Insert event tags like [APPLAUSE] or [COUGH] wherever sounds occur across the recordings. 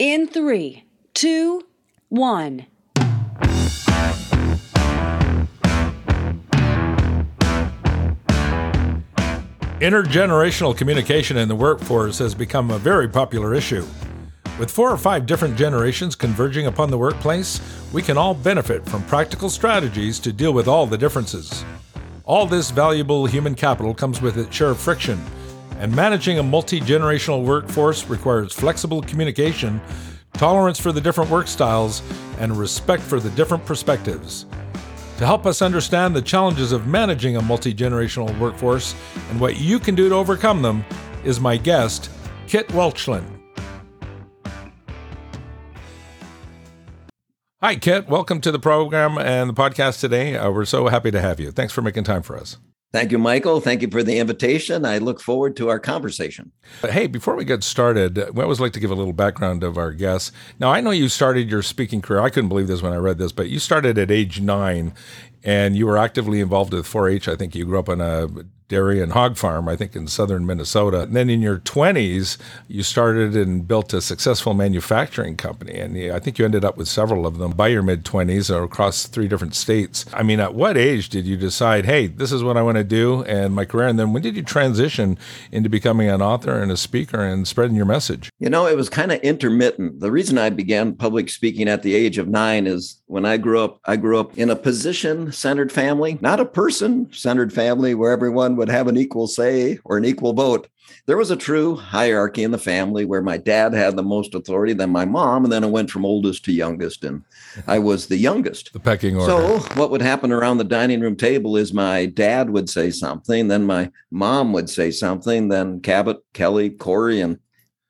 In three, two, one. Intergenerational communication in the workforce has become a very popular issue. With four or five different generations converging upon the workplace, we can all benefit from practical strategies to deal with all the differences. All this valuable human capital comes with its share of friction, and managing a multi generational workforce requires flexible communication, tolerance for the different work styles, and respect for the different perspectives. To help us understand the challenges of managing a multi generational workforce and what you can do to overcome them is my guest, Kit Welchlin. Hi, Kit. Welcome to the program and the podcast today. Uh, we're so happy to have you. Thanks for making time for us. Thank you, Michael. Thank you for the invitation. I look forward to our conversation. Hey, before we get started, uh, we always like to give a little background of our guests. Now, I know you started your speaking career. I couldn't believe this when I read this, but you started at age nine and you were actively involved with 4 H. I think you grew up in a dairy and hog farm, I think in southern Minnesota. And then in your 20s, you started and built a successful manufacturing company. And I think you ended up with several of them by your mid 20s or across three different states. I mean, at what age did you decide, hey, this is what I want to do and my career? And then when did you transition into becoming an author and a speaker and spreading your message? You know, it was kind of intermittent. The reason I began public speaking at the age of nine is when I grew up, I grew up in a position centered family, not a person centered family where everyone would have an equal say or an equal vote. There was a true hierarchy in the family where my dad had the most authority, then my mom, and then it went from oldest to youngest, and I was the youngest. The pecking order. So, what would happen around the dining room table is my dad would say something, then my mom would say something, then Cabot, Kelly, Corey, and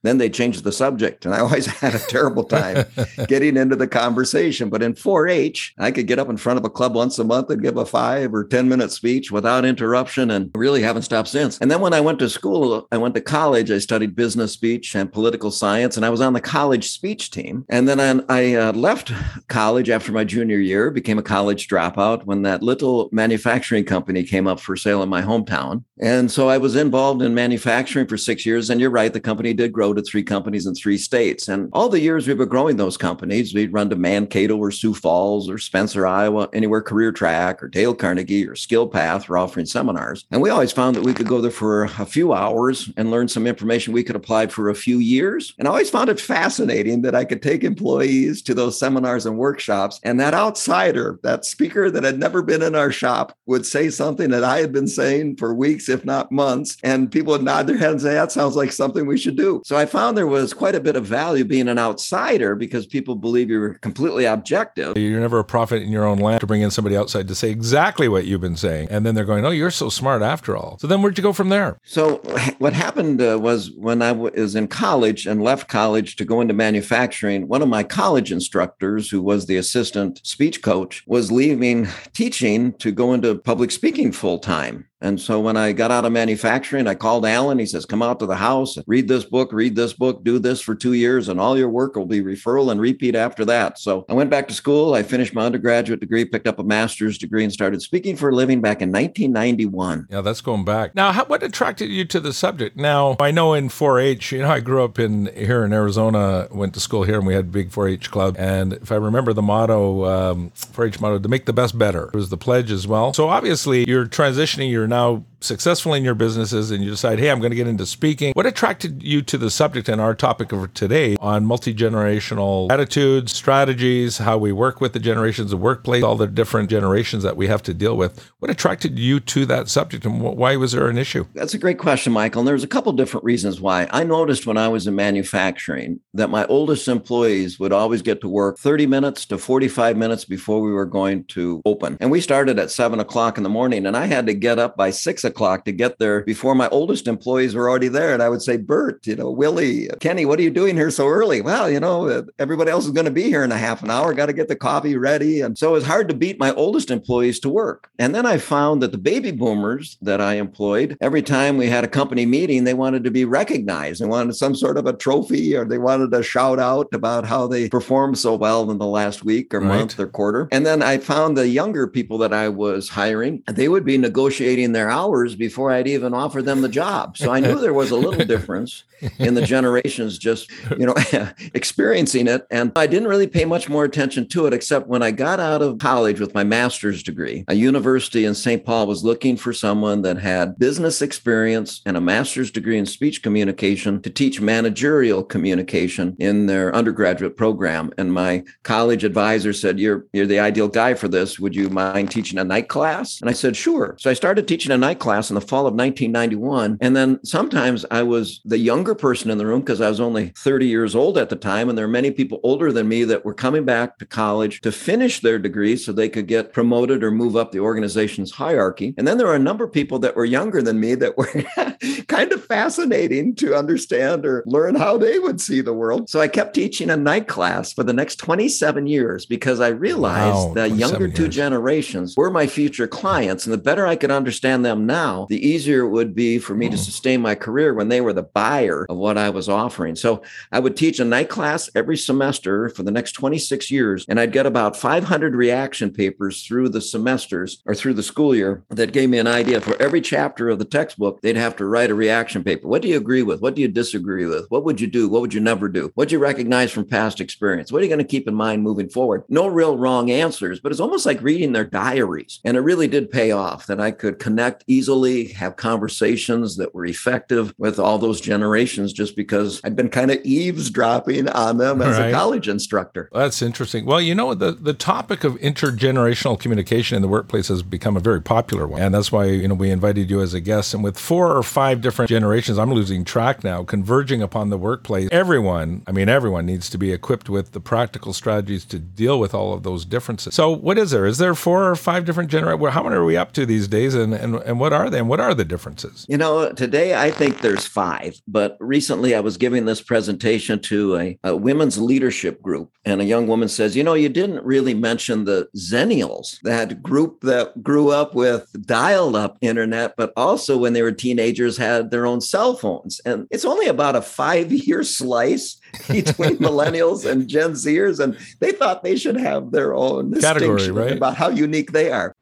then they changed the subject. And I always [LAUGHS] had a terrible time getting into the conversation. But in 4 H, I could get up in front of a club once a month and give a five or 10 minute speech without interruption and really haven't stopped since. And then when I went to school, I went to college, I studied business speech and political science, and I was on the college speech team. And then I, I uh, left college after my junior year, became a college dropout when that little manufacturing company came up for sale in my hometown. And so I was involved in manufacturing for six years. And you're right, the company did grow to three companies in three states. And all the years we were growing those companies, we'd run to Mankato or Sioux Falls or Spencer, Iowa, anywhere Career Track or Dale Carnegie or Skill Path were offering seminars. And we always found that we could go there for a few hours and learn some information we could apply for a few years. And I always found it fascinating that I could take employees to those seminars and workshops, and that outsider, that speaker that had never been in our shop, would say something that I had been saying for weeks, if not months, and people would nod their heads and say, That sounds like something we should do. So I found there was quite a bit of value being an outsider because people believe you're completely objective. You're never a prophet in your own land to bring in somebody outside to say exactly what you've been saying. And then they're going, oh, you're so smart after all. So then where'd you go from there? So [LAUGHS] what happened uh, was when I was in college and left college to go into manufacturing, one of my college instructors, who was the assistant speech coach, was leaving teaching to go into public speaking full time. And so when I got out of manufacturing, I called Alan. He says, Come out to the house, read this book, read this book, do this for two years, and all your work will be referral and repeat after that. So I went back to school. I finished my undergraduate degree, picked up a master's degree, and started speaking for a living back in 1991. Yeah, that's going back. Now, how, what attracted you to the subject? Now, I know in 4 H, you know, I grew up in here in Arizona, went to school here, and we had big 4 H club. And if I remember the motto, um, 4 H motto, to make the best better, it was the pledge as well. So obviously, you're transitioning, you're now successful in your businesses and you decide, hey, I'm going to get into speaking. What attracted you to the subject and our topic of today on multi generational attitudes, strategies, how we work with the generations of workplace, all the different generations that we have to deal with? What attracted you to that subject and why was there an issue? That's a great question, Michael. And there's a couple different reasons why. I noticed when I was in manufacturing that my oldest employees would always get to work 30 minutes to 45 minutes before we were going to open. And we started at seven o'clock in the morning, and I had to get up by six o'clock to get there before my oldest employees were already there. And I would say, Bert, you know, Willie, Kenny, what are you doing here so early? Well, you know, uh, everybody else is going to be here in a half an hour. Got to get the coffee ready. And so it was hard to beat my oldest employees to work. And then I found that the baby boomers that I employed, every time we had a company meeting, they wanted to be recognized. They wanted some sort of a trophy or they wanted a shout out about how they performed so well in the last week or right. month or quarter. And then I found the younger people that I was hiring, they would be negotiating their hours hours before I'd even offer them the job. So I knew there was a little difference in the generations just, you know, [LAUGHS] experiencing it. And I didn't really pay much more attention to it, except when I got out of college with my master's degree, a university in St. Paul was looking for someone that had business experience and a master's degree in speech communication to teach managerial communication in their undergraduate program. And my college advisor said, You're you're the ideal guy for this. Would you mind teaching a night class? And I said, Sure. So I started teaching a night class in the fall of 1991. And then sometimes I was the younger person in the room because I was only 30 years old at the time. And there are many people older than me that were coming back to college to finish their degree so they could get promoted or move up the organization's hierarchy. And then there were a number of people that were younger than me that were [LAUGHS] kind of fascinating to understand or learn how they would see the world. So I kept teaching a night class for the next 27 years because I realized wow, the younger two generations were my future clients. And the better I could understand them now, the easier it would be for me to hmm. sustain my career when they were the buyer of what I was offering. So I would teach a night class every semester for the next 26 years, and I'd get about 500 reaction papers through the semesters or through the school year that gave me an idea for every chapter of the textbook, they'd have to write a reaction paper. What do you agree with? What do you disagree with? What would you do? What would you never do? What do you recognize from past experience? What are you going to keep in mind moving forward? No real wrong answers, but it's almost like reading their diaries. And it really did pay off that I could connect easily, have conversations that were effective with all those generations just because I'd been kind of eavesdropping on them as right. a college instructor. That's interesting. Well, you know, the, the topic of intergenerational communication in the workplace has become a very popular one. And that's why, you know, we invited you as a guest. And with four or five different generations, I'm losing track now, converging upon the workplace, everyone, I mean, everyone needs to be equipped with the practical strategies to deal with all of those differences. So, what is there? Is there four or five different generations? How many are we up to these days? And, and, and what are they? And what are the differences? You know, today I think there's five, but recently I was giving this presentation to a, a women's leadership group, and a young woman says, You know, you didn't really mention the Zennials, that group that grew up with dial up internet, but also when they were teenagers had their own cell phones. And it's only about a five year slice [LAUGHS] between [LAUGHS] millennials and Gen Zers, and they thought they should have their own category, right? About how unique they are.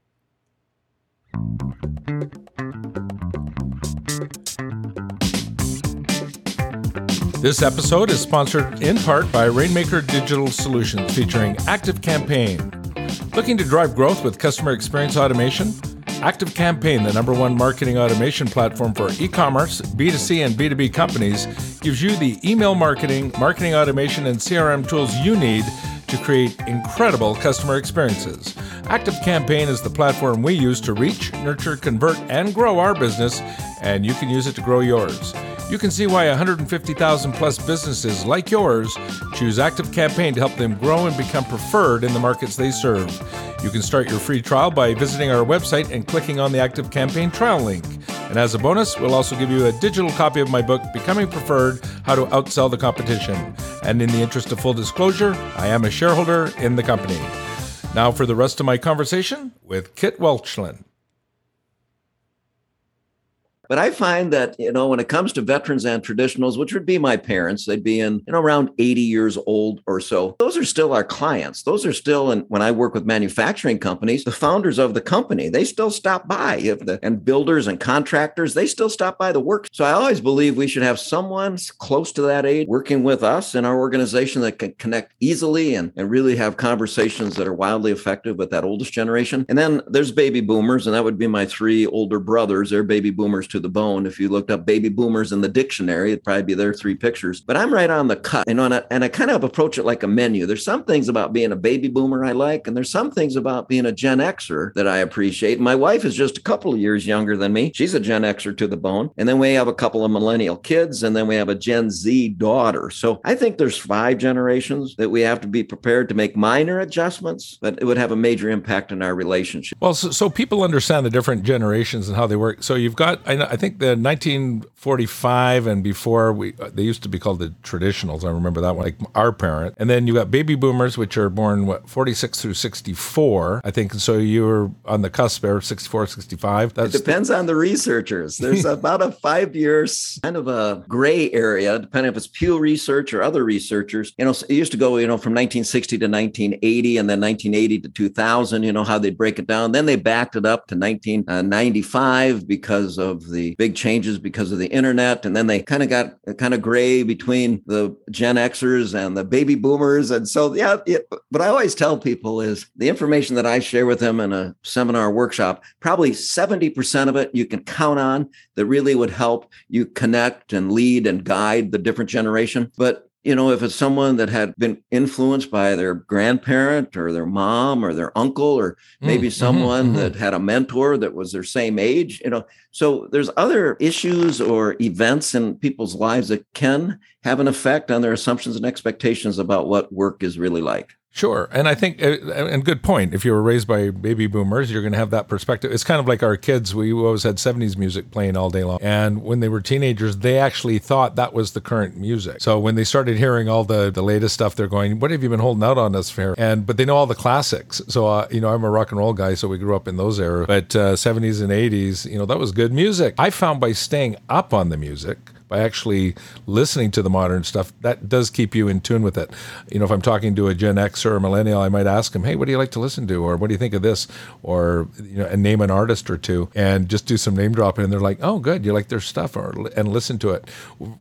This episode is sponsored in part by Rainmaker Digital Solutions featuring Active Campaign. Looking to drive growth with customer experience automation? Active Campaign, the number one marketing automation platform for e commerce, B2C, and B2B companies, gives you the email marketing, marketing automation, and CRM tools you need to create incredible customer experiences. Active Campaign is the platform we use to reach, nurture, convert, and grow our business, and you can use it to grow yours. You can see why 150,000 plus businesses like yours choose Active Campaign to help them grow and become preferred in the markets they serve. You can start your free trial by visiting our website and clicking on the Active Campaign trial link. And as a bonus, we'll also give you a digital copy of my book, Becoming Preferred How to Outsell the Competition. And in the interest of full disclosure, I am a shareholder in the company. Now for the rest of my conversation with Kit Welchlin. But I find that, you know, when it comes to veterans and traditionals, which would be my parents, they'd be in, you know, around 80 years old or so. Those are still our clients. Those are still, and when I work with manufacturing companies, the founders of the company, they still stop by. If the, and builders and contractors, they still stop by the work. So I always believe we should have someone close to that age working with us in our organization that can connect easily and, and really have conversations that are wildly effective with that oldest generation. And then there's baby boomers, and that would be my three older brothers. They're baby boomers to the bone. If you looked up baby boomers in the dictionary, it'd probably be their three pictures. But I'm right on the cut, and on a, and I kind of approach it like a menu. There's some things about being a baby boomer I like, and there's some things about being a Gen Xer that I appreciate. My wife is just a couple of years younger than me. She's a Gen Xer to the bone, and then we have a couple of millennial kids, and then we have a Gen Z daughter. So I think there's five generations that we have to be prepared to make minor adjustments, but it would have a major impact in our relationship. Well, so, so people understand the different generations and how they work. So you've got, I in, I think the 1945 and before, we uh, they used to be called the traditionals. I remember that one, like our parent. And then you got baby boomers, which are born, what, 46 through 64, I think. So you were on the cusp there, 64, 65. That's it depends on the researchers. There's [LAUGHS] about a five years kind of a gray area, depending if it's Pew Research or other researchers. You know, it used to go, you know, from 1960 to 1980 and then 1980 to 2000, you know, how they break it down. Then they backed it up to 1995 because of the big changes because of the internet. And then they kind of got kind of gray between the Gen Xers and the baby boomers. And so, yeah, it, what I always tell people is the information that I share with them in a seminar workshop, probably 70% of it you can count on that really would help you connect and lead and guide the different generation. But you know, if it's someone that had been influenced by their grandparent or their mom or their uncle, or maybe mm, someone mm-hmm, that had a mentor that was their same age, you know, so there's other issues or events in people's lives that can have an effect on their assumptions and expectations about what work is really like. Sure. And I think, uh, and good point. If you were raised by baby boomers, you're going to have that perspective. It's kind of like our kids. We always had 70s music playing all day long. And when they were teenagers, they actually thought that was the current music. So when they started hearing all the, the latest stuff, they're going, What have you been holding out on us for? And, but they know all the classics. So, uh, you know, I'm a rock and roll guy, so we grew up in those eras. But uh, 70s and 80s, you know, that was good music. I found by staying up on the music, by actually listening to the modern stuff, that does keep you in tune with it. You know, if I'm talking to a Gen X or a millennial, I might ask them, "Hey, what do you like to listen to?" or "What do you think of this?" or you know, and name an artist or two, and just do some name dropping, and they're like, "Oh, good, you like their stuff," or and listen to it.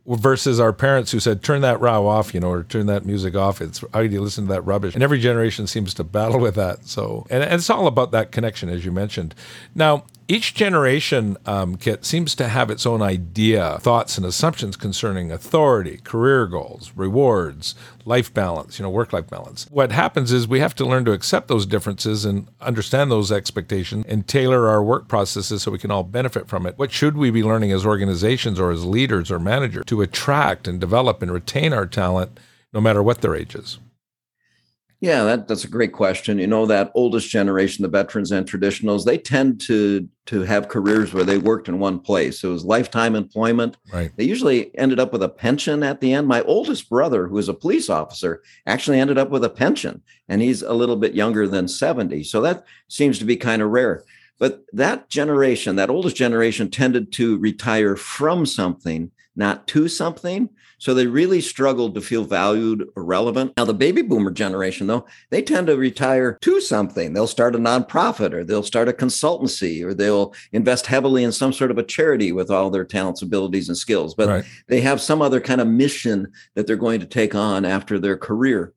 Versus our parents who said, "Turn that row off," you know, or "Turn that music off." It's how do you listen to that rubbish? And every generation seems to battle with that. So, and, and it's all about that connection, as you mentioned. Now, each generation, um, Kit, seems to have its own idea, thoughts, and assumptions concerning authority, career goals, rewards, life balance, you know, work life balance. What happens is we have to learn to accept those differences and understand those expectations and tailor our work processes so we can all benefit from it. What should we be learning as organizations or as leaders or managers to attract and develop and retain our talent no matter what their age is? Yeah, that, that's a great question. You know, that oldest generation, the veterans and traditionals, they tend to to have careers where they worked in one place. It was lifetime employment. Right. They usually ended up with a pension at the end. My oldest brother, who is a police officer, actually ended up with a pension, and he's a little bit younger than 70. So that seems to be kind of rare. But that generation, that oldest generation, tended to retire from something, not to something. So they really struggled to feel valued or relevant. Now, the baby boomer generation, though, they tend to retire to something. They'll start a nonprofit or they'll start a consultancy or they'll invest heavily in some sort of a charity with all their talents, abilities, and skills. But right. they have some other kind of mission that they're going to take on after their career.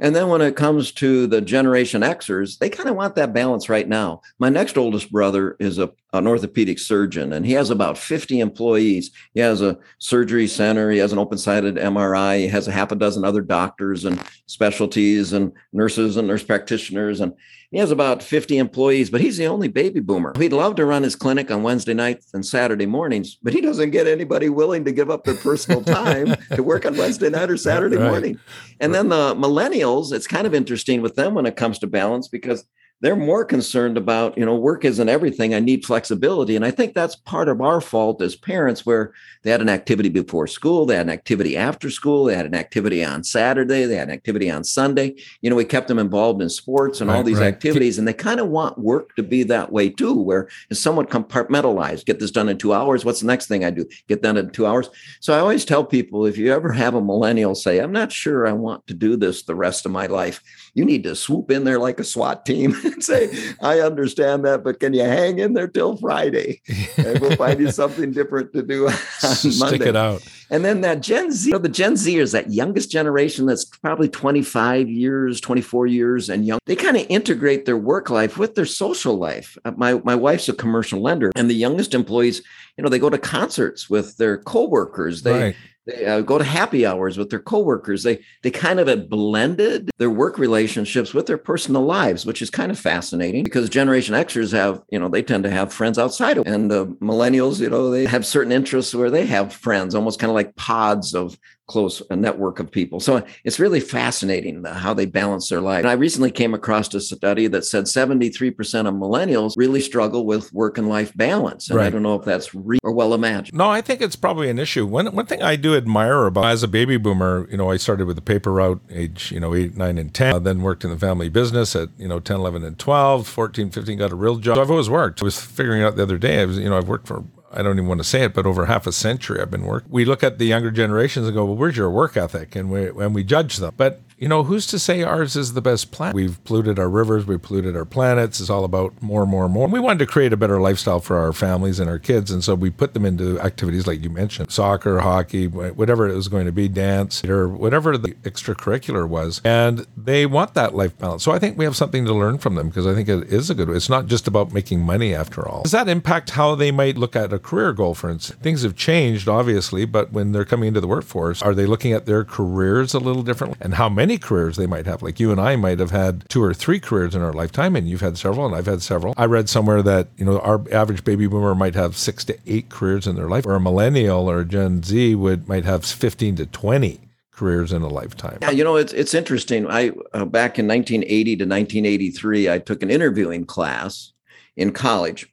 And then when it comes to the Generation Xers, they kind of want that balance right now. My next oldest brother is a, an orthopedic surgeon, and he has about 50 employees. He has a surgery center, he has an open sided MRI, he has a half a dozen other doctors and specialties and nurses and nurse practitioners. And he has about 50 employees, but he's the only baby boomer. He'd love to run his clinic on Wednesday nights and Saturday mornings, but he doesn't get anybody willing to give up their personal time [LAUGHS] to work on Wednesday night or Saturday right. morning. And then the millennials, it's kind of interesting with them when it comes to balance because they're more concerned about you know work isn't everything i need flexibility. And i think that's part of our fault as parents where they had an activity before school they had an activity after school they had an activity on saturday they had an activity on sunday. You know we kept them involved in sports and right, all these right. activities and they kind of want work to be that way too where it's somewhat compartmentalized get this done in two hours what's the next thing i do? Get done in two hours? So i always tell people if you ever have a millennial say i'm not sure i want to do this the rest of my life you need to swoop in there like a swat team [LAUGHS] and [LAUGHS] say, I understand that, but can you hang in there till Friday? And we'll find you [LAUGHS] something different to do [LAUGHS] on Stick Monday. it out. And then that Gen Z, you know, the Gen Z is that youngest generation that's probably 25 years, 24 years and young. They kind of integrate their work life with their social life. Uh, my, my wife's a commercial lender, and the youngest employees, you know, they go to concerts with their coworkers. They right. They uh, go to happy hours with their coworkers. They they kind of blended their work relationships with their personal lives, which is kind of fascinating because Generation Xers have, you know, they tend to have friends outside of, and uh, millennials, you know, they have certain interests where they have friends, almost kind of like pods of close a network of people. So it's really fascinating how they balance their life. And I recently came across a study that said 73% of millennials really struggle with work and life balance. And right. I don't know if that's real or well imagined. No, I think it's probably an issue. One, one thing I do admire about as a baby boomer, you know, I started with the paper route age, you know, 8, 9, and 10, uh, then worked in the family business at, you know, 10, 11, and 12, 14, 15, got a real job. So I've always worked. I was figuring out the other day, I was, you know, I've worked for I don't even want to say it, but over half a century I've been working. We look at the younger generations and go, well, where's your work ethic? And we, and we judge them. But you know, who's to say ours is the best planet? We've polluted our rivers, we've polluted our planets. It's all about more, more, more. We wanted to create a better lifestyle for our families and our kids. And so we put them into activities like you mentioned soccer, hockey, whatever it was going to be, dance, or whatever the extracurricular was. And they want that life balance. So I think we have something to learn from them because I think it is a good, it's not just about making money after all. Does that impact how they might look at a career goal, for instance? Things have changed, obviously, but when they're coming into the workforce, are they looking at their careers a little differently? And how many many careers they might have. Like you and I might have had two or three careers in our lifetime, and you've had several, and I've had several. I read somewhere that you know our average baby boomer might have six to eight careers in their life, or a millennial or a Gen Z would might have fifteen to twenty careers in a lifetime. Yeah, you know, it's it's interesting. I uh, back in 1980 to 1983, I took an interviewing class in college.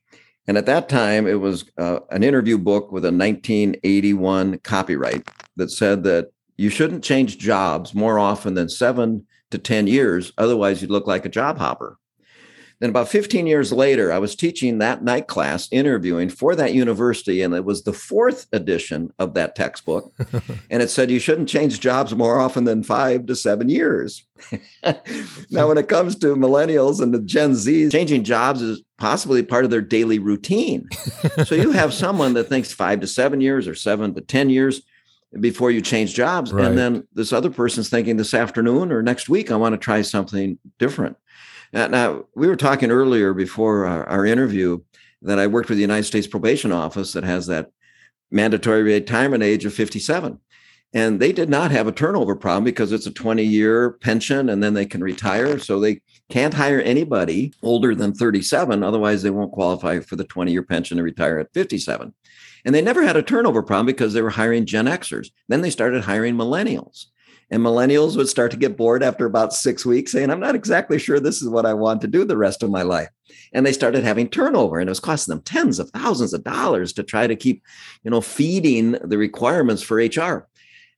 And at that time, it was uh, an interview book with a 1981 copyright that said that you shouldn't change jobs more often than seven to 10 years. Otherwise, you'd look like a job hopper. Then, about 15 years later, I was teaching that night class, interviewing for that university, and it was the fourth edition of that textbook. [LAUGHS] and it said you shouldn't change jobs more often than five to seven years. [LAUGHS] now, when it comes to millennials and the Gen Z, changing jobs is possibly part of their daily routine. [LAUGHS] so you have someone that thinks five to seven years or seven to 10 years before you change jobs. Right. And then this other person's thinking this afternoon or next week, I want to try something different. Now, now we were talking earlier before our, our, interview that I worked with the United States Probation Office that has that mandatory retirement age of 57. And they did not have a turnover problem because it's a 20 year pension and then they can retire. So they can't hire anybody older than 37. Otherwise, they won't qualify for the 20 year pension and retire at 57. And they never had a turnover problem because they were hiring Gen Xers. Then they started hiring millennials. And millennials would start to get bored after about six weeks, saying, I'm not exactly sure this is what I want to do the rest of my life. And they started having turnover, and it was costing them tens of thousands of dollars to try to keep, you know, feeding the requirements for HR.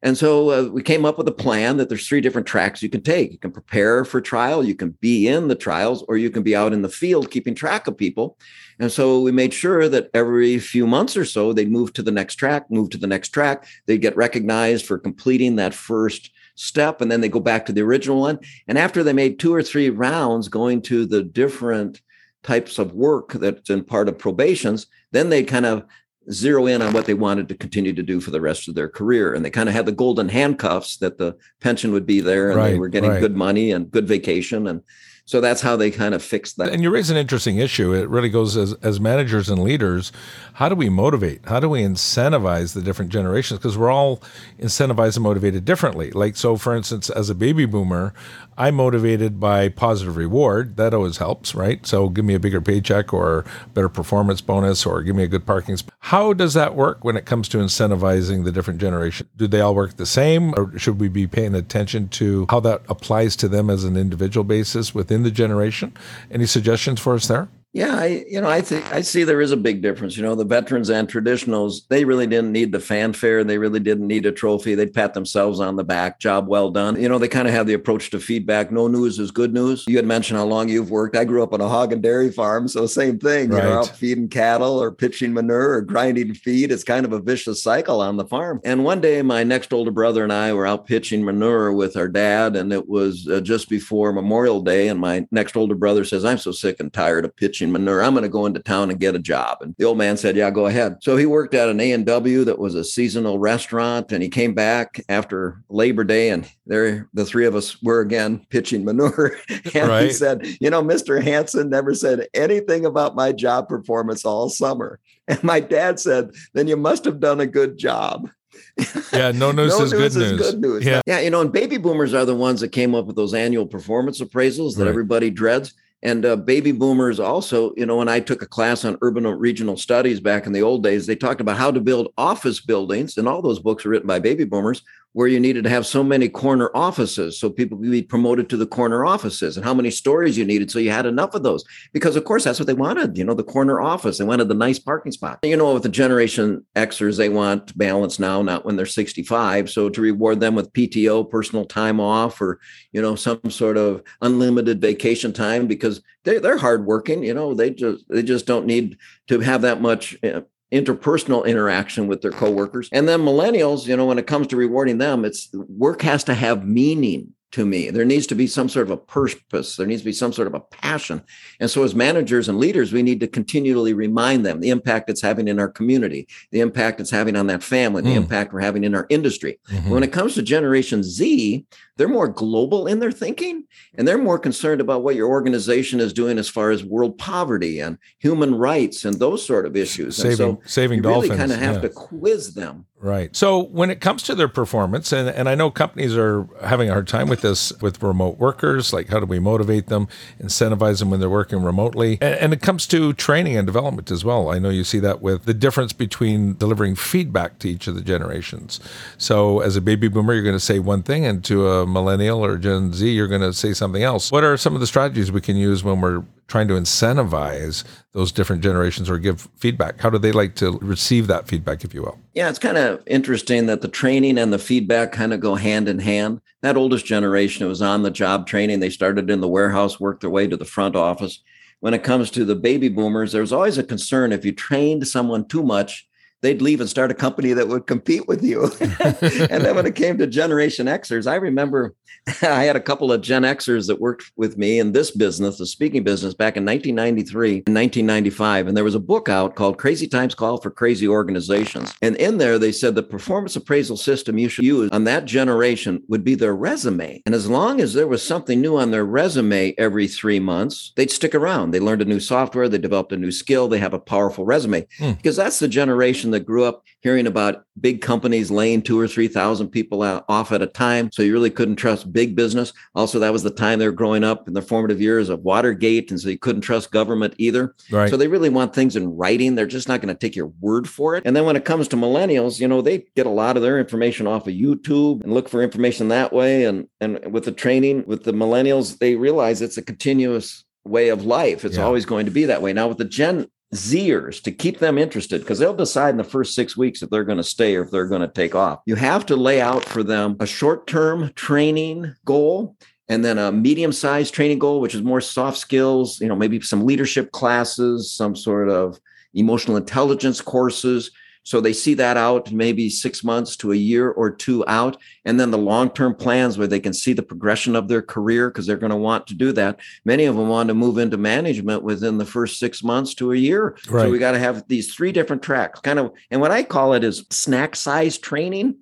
And so uh, we came up with a plan that there's three different tracks you can take. You can prepare for trial, you can be in the trials, or you can be out in the field keeping track of people. And so we made sure that every few months or so, they'd move to the next track, move to the next track. They'd get recognized for completing that first step, and then they go back to the original one. And after they made two or three rounds going to the different types of work that's in part of probations, then they kind of zero in on what they wanted to continue to do for the rest of their career. And they kind of had the golden handcuffs that the pension would be there and right, they were getting right. good money and good vacation. And so that's how they kind of fixed that. And you raise an interesting issue. It really goes as, as managers and leaders, how do we motivate? How do we incentivize the different generations? Because we're all incentivized and motivated differently. Like, so for instance, as a baby boomer, I'm motivated by positive reward. That always helps, right? So give me a bigger paycheck or better performance bonus or give me a good parking spot. How does that work when it comes to incentivizing the different generations? Do they all work the same or should we be paying attention to how that applies to them as an individual basis within the generation. Any suggestions for us there? Yeah, I you know I think I see there is a big difference. You know, the veterans and traditionals they really didn't need the fanfare. They really didn't need a trophy. They'd pat themselves on the back. Job well done. You know, they kind of have the approach to feedback. No news is good news. You had mentioned how long you've worked. I grew up on a hog and dairy farm, so same thing. Right. You're out feeding cattle or pitching manure or grinding feed. It's kind of a vicious cycle on the farm. And one day, my next older brother and I were out pitching manure with our dad, and it was uh, just before Memorial Day. And my next older brother says, "I'm so sick and tired of pitching." Manure. I'm going to go into town and get a job. And the old man said, yeah, go ahead. So he worked at an A&W that was a seasonal restaurant. And he came back after Labor Day and there, the three of us were again pitching manure. [LAUGHS] and right. he said, you know, Mr. Hanson never said anything about my job performance all summer. [LAUGHS] And my dad said, then you must have done a good job. [LAUGHS] Yeah, no news, no is, news good is news. good news. Yeah. yeah, you know, and baby boomers are the ones that came up with those annual performance appraisals that right. everybody dreads. And uh, baby boomers also, you know, when I took a class on urban regional studies back in the old days, they talked about how to build office buildings, and all those books are written by baby boomers where you needed to have so many corner offices so people could be promoted to the corner offices and how many stories you needed so you had enough of those. Because of course that's what they wanted you know the corner office. They wanted the nice parking spot. You know with the generation xers they want balance now not when they're 65 so to reward them with pto personal time off or you know some sort of unlimited vacation time because they, they're hardworking you know they just they just don't need to have that much uh, interpersonal interaction with their coworkers. And then millennials, you know, when it comes to rewarding them, it's work has to have meaning to me. There needs to be some sort of a purpose. There needs to be some sort of a passion. And so, as managers and leaders, we need to continually remind them the impact it's having in our community, the impact it's having on that family, the mm. impact we're having in our industry. Mm-hmm. When it comes to Generation Z, they're more global in their thinking and they're more concerned about what your organization is doing as far as world poverty and human rights and those sort of issues. Saving, so saving you dolphins. really kind of have yeah. to quiz them Right. So when it comes to their performance, and, and I know companies are having a hard time with this with remote workers, like how do we motivate them, incentivize them when they're working remotely? And, and it comes to training and development as well. I know you see that with the difference between delivering feedback to each of the generations. So as a baby boomer, you're going to say one thing, and to a millennial or Gen Z, you're going to say something else. What are some of the strategies we can use when we're trying to incentivize those different generations or give feedback? How do they like to receive that feedback, if you will? Yeah, it's kind of interesting that the training and the feedback kind of go hand in hand. That oldest generation, was on the job training. They started in the warehouse, worked their way to the front office. When it comes to the baby boomers, there's always a concern if you trained someone too much, they'd leave and start a company that would compete with you. [LAUGHS] and then when it came to Generation Xers, I remember [LAUGHS] I had a couple of Gen Xers that worked with me in this business, the speaking business, back in 1993 and 1995. And there was a book out called Crazy Times Call for Crazy Organizations. And in there, they said the performance appraisal system you should use on that generation would be their resume. And as long as there was something new on their resume every three months, they'd stick around. They learned a new software, they developed a new skill, they have a powerful resume. Hmm. Because that's the generation that grew up hearing about big companies laying two or 3,000 people out, off at a time. So you really couldn't trust big business. Also, that was the time they were growing up in their formative years of Watergate. And so you couldn't trust government either. Right. So they really want things in writing. They're just not going to take your word for it. And then when it comes to millennials, you know, they get a lot of their information off of YouTube and look for information that way. And, and with the training with the millennials, they realize it's a continuous way of life. It's yeah. always going to be that way. Now with the Gen Zers to keep them interested because they'll decide in the first six weeks if they're going to stay or if they're going to take off. You have to lay out for them a short term training goal and then a medium sized training goal, which is more soft skills, you know, maybe some leadership classes, some sort of emotional intelligence courses so they see that out maybe six months to a year or two out. And then the long term plans where they can see the progression of their career because they're going to want to do that. Many of them want to move into management within the first six months to a year. Right. So we got to have these three different tracks kind of. And what I call it is snack size training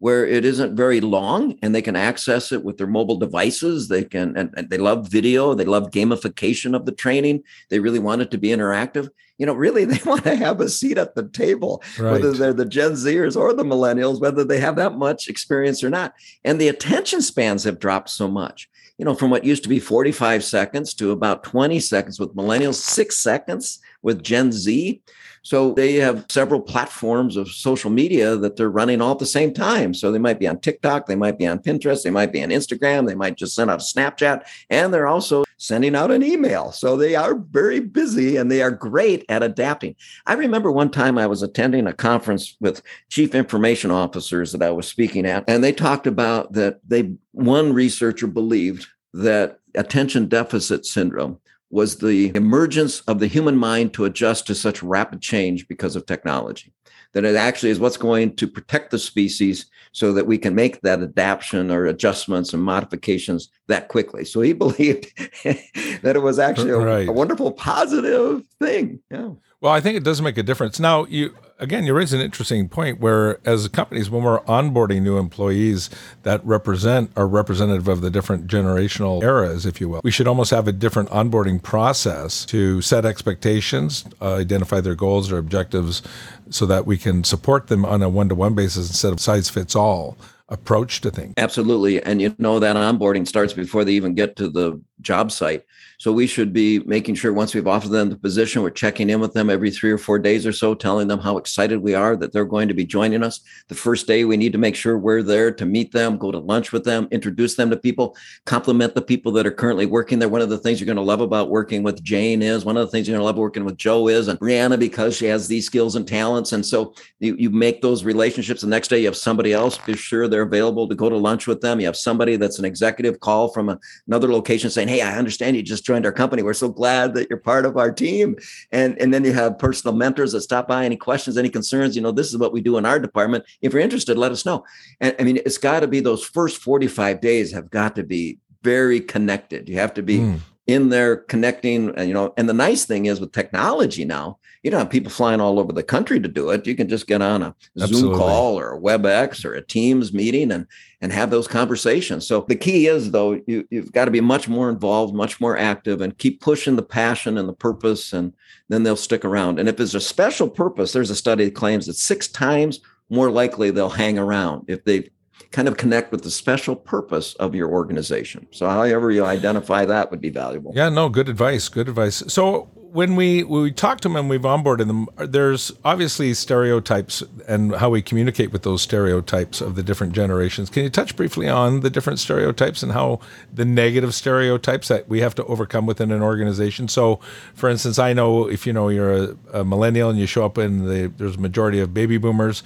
where it isn't very long and they can access it with their mobile devices. They can, and, and, they love video. They love gamification of the training. They really want it to be interactive you know, really [LAUGHS] they want to have a seat at the table, right. whether they're the Gen Zers or the millennials, whether they have that much experience or not. And the attention spans have dropped so much, you know, from what used to be 45 seconds to about 20 seconds with millennials, six seconds with Gen Z. So they have several platforms of social media that they're running all at the same time. So they might be on TikTok, they might be on Pinterest, they might be on Instagram, they might just send out a Snapchat, and they're also sending out an email. So they are very busy and they are great at adapting. I remember one time I was attending a conference with chief information officers that I was speaking at, and they talked about that they one researcher believed that attention deficit syndrome was the emergence of the human mind to adjust to such rapid change because of technology. That it actually is what's going to protect the species so that we can make that adaptation or adjustments and modifications that quickly. So he [LAUGHS] believed that it was actually a, right. a wonderful positive thing. Yeah. Well, I think it does make a difference. Now, you again, you raise an interesting point where, as companies, when we're onboarding new employees that represent are representative of the different generational eras, if you will, we should almost have a different onboarding process to set expectations, uh, identify their goals or objectives, so that we can support them on a one-to-one basis instead of size fits all approach to things. Absolutely. And you know that onboarding starts before they even get to the job site. So we should be making sure once we've offered them the position, we're checking in with them every three or four days or so, telling them how excited we are that they're going to be joining us. The first day, we need to make sure we're there to meet them, go to lunch with them, introduce them to people, compliment the people that are currently working there. One of the things you're going to love about working with Jane is one of the things you're going to love working with Joe is, and Brianna because she has these skills and talents. And so you, you make those relationships. The next day, you have somebody else, be sure they're available to go to lunch with them. You have somebody that's an executive call from a, another location saying, Hey, I understand you just joined our company. We're so glad that you're part of our team. And, and then you have personal mentors that stop by. Any questions, any concerns? You know, this is what we do in our department. If you're interested, let us know. And I mean, it's got to be those first 45 days have got to be very connected. You have to be mm. in there connecting, and you know, and the nice thing is with technology now, you don't have people flying all over the country to do it. You can just get on a Absolutely. Zoom call or a WebEx or a Teams meeting and and have those conversations. So the key is though, you, you've got to be much more involved, much more active, and keep pushing the passion and the purpose, and then they'll stick around. And if it's a special purpose, there's a study that claims that six times more likely they'll hang around if they kind of connect with the special purpose of your organization. So however you identify that would be valuable. Yeah, no, good advice. Good advice. So when we when we talk to them and we've onboarded them, there's obviously stereotypes and how we communicate with those stereotypes of the different generations. Can you touch briefly on the different stereotypes and how the negative stereotypes that we have to overcome within an organization? So, for instance, I know if you know you're a, a millennial and you show up in the there's a majority of baby boomers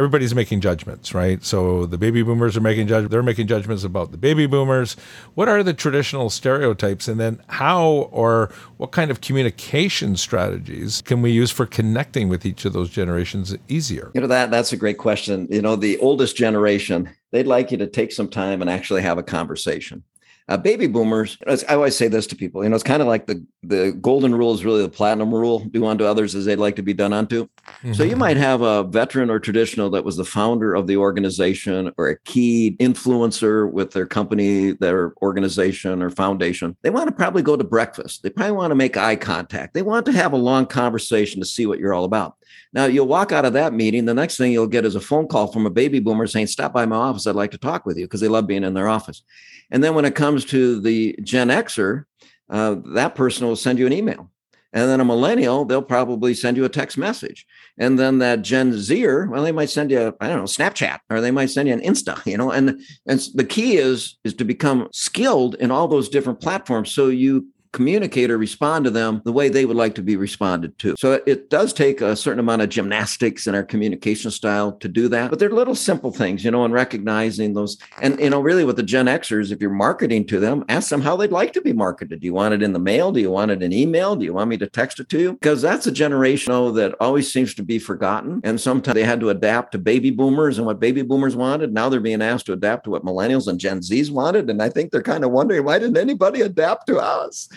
everybody's making judgments, right? So the baby boomers are making judgments. They're making judgments about the baby boomers. What are the traditional stereotypes? And then how or what kind of communication strategies can we use for connecting with each of those generations easier? You know, that that's a great question. You know, the oldest generation, they'd like you to take some time and actually have a conversation. Uh, baby boomers, I always say this to people, you know, it's kind of like the, the golden rule is really the platinum rule do unto others as they'd like to be done unto. Mm-hmm. So you mm-hmm. might have a veteran or traditional that was the founder of the organization or a key influencer with their company, their organization or foundation. They want to probably go to breakfast. They probably want to make eye contact. They want to have a long conversation to see what you're all about. Now you'll walk out of that meeting. The next thing you'll get is a phone call from a baby boomer saying, Stop by my office. I'd like to talk with you because they love being in their office. And then when it comes to the Gen Xer, uh, that person will send you an email. And then a millennial, they'll probably send you a text message. And then that Gen Zer, well, they might send you, I don't know, Snapchat, or they might send you an Insta, you know. And and the key is is to become skilled in all those different platforms so you communicate or respond to them the way they would like to be responded to. So it does take a certain amount of gymnastics in our communication style to do that. But they're little simple things, you know, and recognizing those. And, you know, really with the Gen Xers, if you're marketing to them, ask them how they'd like to be marketed. Do you want it in the mail? Do you want it in email? Do you want me to text it to you? Because that's a generation oh, that always seems to be forgotten. And sometimes they had to adapt to baby boomers and what baby boomers wanted. Now they're being asked to adapt to what millennials and Gen Zs wanted. And I think they're kind of wondering, why didn't anybody adapt to us?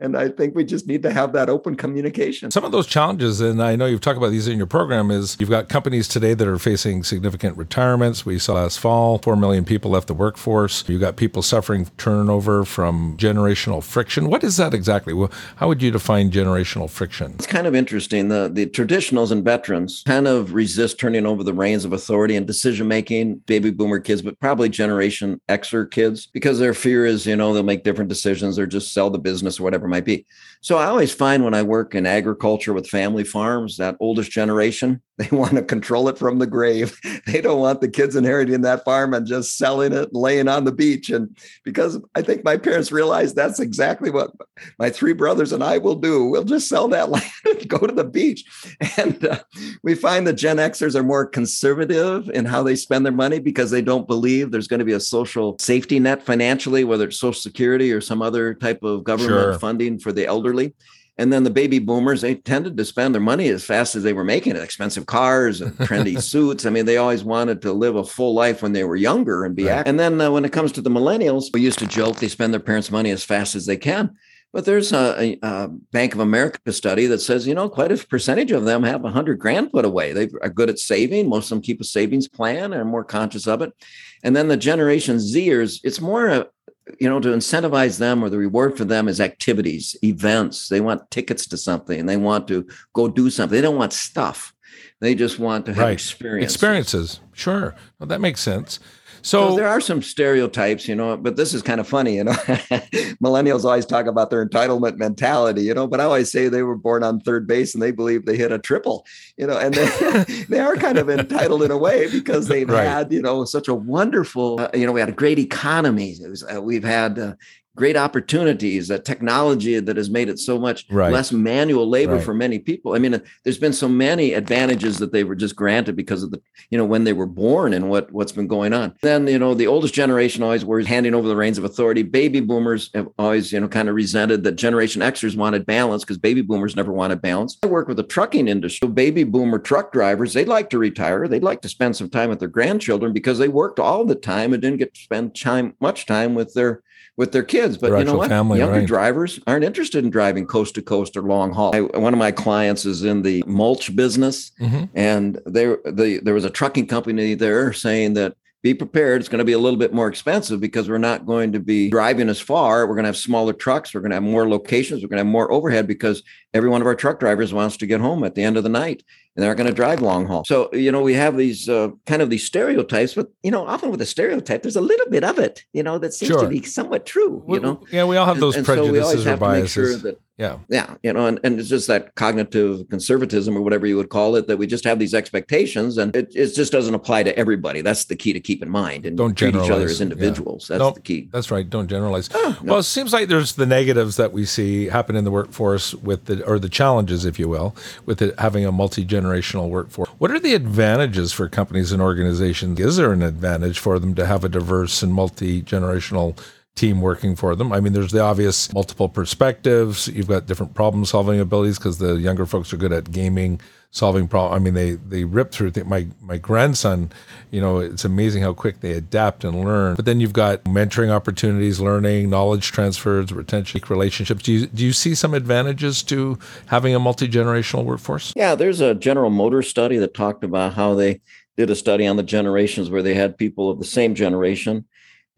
and I think we just need to have that open communication. Some of those challenges, and I know you've talked about these in your program, is you've got companies today that are facing significant retirements. We saw last fall, 4 million people left the workforce. You've got people suffering turnover from generational friction. What is that exactly? How would you define generational friction? It's kind of interesting. The, the traditionals and veterans kind of resist turning over the reins of authority and decision making, baby boomer kids, but probably Generation Xer kids, because their fear is, you know, they'll make different decisions or just sell the business or whatever might be. So I always find when I work in agriculture with family farms, that oldest generation, [LAUGHS] they want to control it from the grave. [LAUGHS] They don't want the kids inheriting that farm and just selling it, laying on the beach. And because I think my parents realized that's exactly what my three brothers and I will do. We'll just sell that [LAUGHS] land and go to the beach. And uh, we find that Gen Xers are more conservative in how they spend their money because they don't believe there's going to be a social safety net financially, whether it's Social Security or some other type of government sure. funding for the elderly. And then the baby boomers, they tended to spend their money as fast as they were making it. Expensive cars and trendy [LAUGHS] suits. I mean, they always wanted to live a full life when they were younger and be right. active. And then uh, when it comes to the millennials, we used to joke they spend their parents' money as fast as they can. But there's a, a, Bank of America study that says, you know, quite a percentage of them have a hundred grand put away. They are good at saving. Most of them keep a savings plan and are more conscious of it. And then the Generation Zers, it's more a, you know, to incentivize them or the reward for them is activities, events. They want tickets to something. They want to go do something. They don't want stuff. They just want to have right. experience. Experiences. Sure. Well, that makes sense. So So there are some stereotypes, you know, but this is kind of funny, you know. [LAUGHS] Millennials always talk about their entitlement mentality, you know, but I always say they were born on third base and they believe they hit a triple, you know, and they, [LAUGHS] [LAUGHS] they are kind of entitled in a way because they've Right. had, you know, such a wonderful, uh, you know, we had a great economy. It was, uh, we've had uh, great opportunities, uh, technology that has made it so much Right. less manual labor Right. for many people. I mean, uh, there's been so many advantages that they were just granted because of the you know when they were born and what what's been going on then you know the oldest generation always was handing over the reins of authority baby boomers have always you know kind of resented that generation xers wanted balance because baby boomers never wanted balance i work with the trucking industry baby boomer truck drivers they'd like to retire they'd like to spend some time with their grandchildren because they worked all the time and didn't get to spend time much time with their with their kids but Their you know what? family, younger right. drivers aren't interested in driving coast to coast or long haul. I, one of my clients is in the mulch business Mhm. and there the there was a trucking company there saying that be prepared it's going to be a little bit more expensive because we're not going to be driving as far. We're going to have smaller trucks. We're going to have more locations. We're going to have more overhead because every one of our truck drivers wants to get home at the end of the night and they're going to drive long haul so you know we have these uh, kind of these stereotypes but you know often with a stereotype there's a little bit of it you know that seems Sure. to be somewhat true you know yeah, we all have And- those and so we always prejudices or have to make biases. sure that yeah. yeah, you know, and, and it's just that cognitive conservatism or whatever you would call it that we just have these expectations and it, it just doesn't apply to everybody. That's the key to keep in mind and Don't treat each other generalize, as yeah. individuals. That's Nope. the key. That's right. Don't generalize. Ah, no. Well, it seems like there's the negatives that we see happen in the workforce with the, or the challenges, if you will, with it having a multi generational workforce. What are the advantages for companies and organizations? Is there an advantage for them to have a diverse and multi generational team working for them? I mean, there's the obvious multiple perspectives. You've got different problem solving abilities because the younger folks are good at gaming, solving problem. I mean, they they rip through. Th- my my grandson, you know, it's amazing how quick they adapt and learn. But then you've got mentoring opportunities, learning, knowledge transfers, retention, relationships. Do you do you see some advantages to having a multi generational workforce? Yeah, there's a General Motors study that talked about how they did a study on the generations where they had people of the same generation.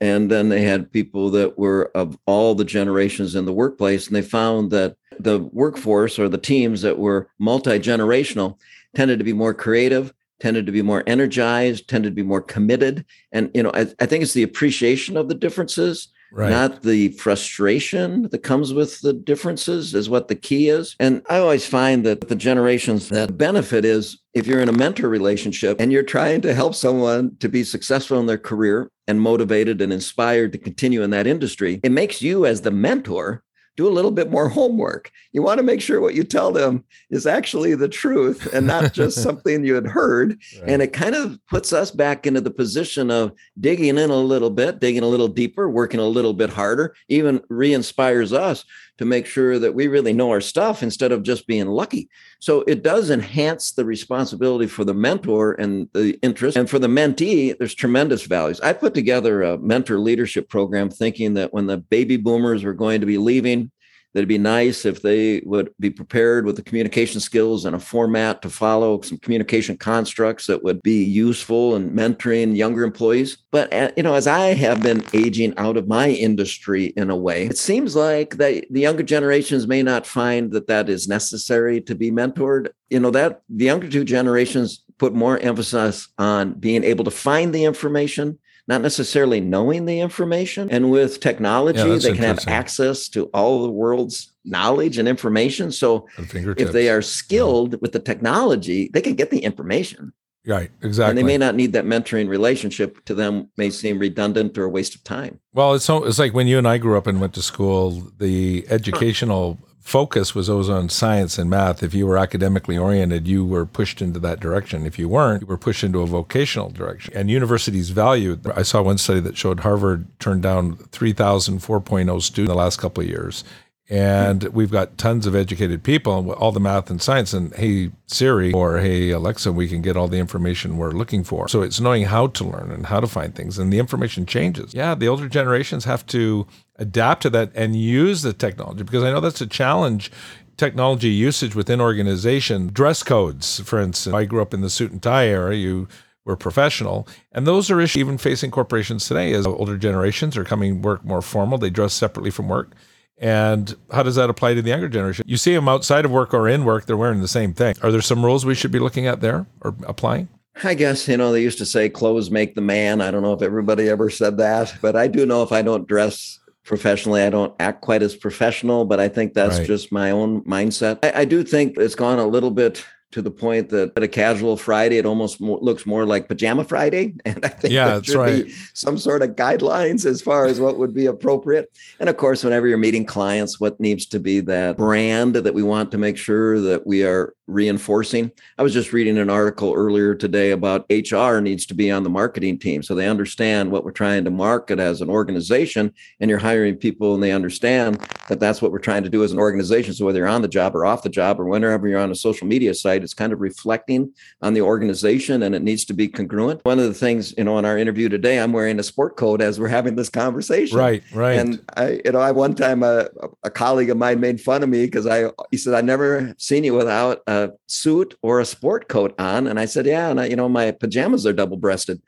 And then they had people that were of all the generations in the workplace. And they found that the workforce or the teams that were multi generational tended to be more creative, tended to be more energized, tended to be more committed. And, you know, I, I think it's the appreciation of the differences Right. not the frustration that comes with the differences is what the key is. And I always find that the generations that benefit is if you're in a mentor relationship and you're trying to help someone to be successful in their career and motivated and inspired to continue in that industry, it makes you as the mentor do a little bit more [LAUGHS] homework. You want to make sure what you tell them is actually the truth and not just [LAUGHS] something you had heard. And it kind of puts us back into the position of digging in a little bit, digging a little deeper, working a little bit harder, even re inspires us to make sure that we really know our stuff instead of just being lucky. So it does enhance the responsibility for the mentor and the interest. And for the mentee, there's tremendous values. I put together a mentor leadership program thinking that when the baby boomers were going to be leaving, that it'd be nice if they would be prepared with the communication skills and a format to follow some communication constructs that would be useful in mentoring younger employees. But uh, you know as i have been aging out of my industry in a way it seems like that the younger generations may not find that that is necessary to be mentored. You know that the younger two generations put more emphasis on being able to find the information not necessarily knowing the information. And with technology, Yeah, they can have access to all the world's knowledge and information. So if they are skilled with the technology, they can get the information. right, exactly. And they may not need that mentoring relationship to them may seem redundant or a waste of time. Well, it's so, it's like when you and I grew up and went to school, the educational focus was always on science and math. If you were academically oriented, you were pushed into that direction. If you weren't, you were pushed into a vocational direction. And universities valued. I saw one study that showed Harvard turned down 3,000 4.0 students in the last couple of years. And we've got tons of educated people, all the math and science. And hey, Siri or hey, Alexa, we can get all the information we're looking for. So it's knowing how to learn and how to find things. And the information changes. Yeah, the older generations have to adapt to that and use the technology because I know that's a challenge. Technology usage within organization, dress codes, for instance. I grew up in the suit and tie era. You were professional. And those are issues even facing corporations today as older generations are coming work more formal. They dress separately from work. And how does that apply to the younger generation? You see them outside of work or in work, they're wearing the same thing. Are there some rules we should be looking at there or applying? I guess, you know, they used to say clothes make the man. I don't know if everybody ever said that, but I do know if I don't dress professionally, I don't act quite as professional, but I think that's right. just my own mindset. I, I do think it's gone a little bit to the point that at a casual Friday, it almost more, looks more like pajama Friday. [LAUGHS] And I think yeah, that's right. some sort of guidelines as far as what would be appropriate. And of course, whenever you're meeting clients, what needs to be that brand that we want to make sure that we are reinforcing. I was just reading an article earlier today about HR needs to be on the marketing team so they understand what we're trying to market as an organization. And you're hiring people and they understand that that's what we're trying to do as an organization. So whether you're on the job or off the job or whenever you're on a social media site, it's kind of reflecting on the organization and it needs to be congruent. One of the things, you know, in our interview today, I'm wearing a sport coat as we're having this conversation. Right, right. And I, you know, I one time a, a colleague of mine made fun of me because I, he said, I never seen you without a suit or a sport coat on. And I said, yeah. And I, you know, my pajamas are double breasted.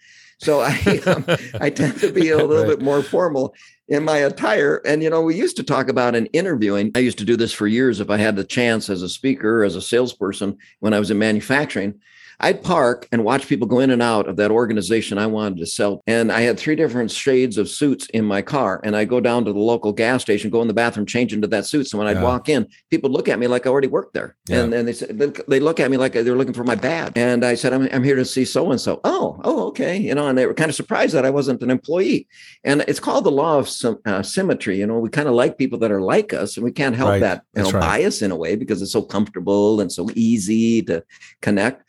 So I, [LAUGHS] um, I tend to be a [LAUGHS] little right. bit more formal in my attire. And, you know, we used to talk about in interviewing. I used to do this for years if I had the chance as a speaker, as a salesperson, when I was in manufacturing. I'd park and watch people go in and out of that organization I wanted to sell. And I had three different shades of suits in my car. And I go down to the local gas station, go in the bathroom, change into that suit. So when I'd walk in, people look at me like I already worked there. Yeah. And, and they said, they look at me like they're looking for my badge. And I said, I'm, I'm here to see so and so. Oh, oh, okay. You know, and they were kind of surprised that I wasn't an employee. And it's called the law of uh, symmetry. You know, we kind of like people that are like us, and we can't help right. that you know, right. bias in a way because it's so comfortable and so easy to connect.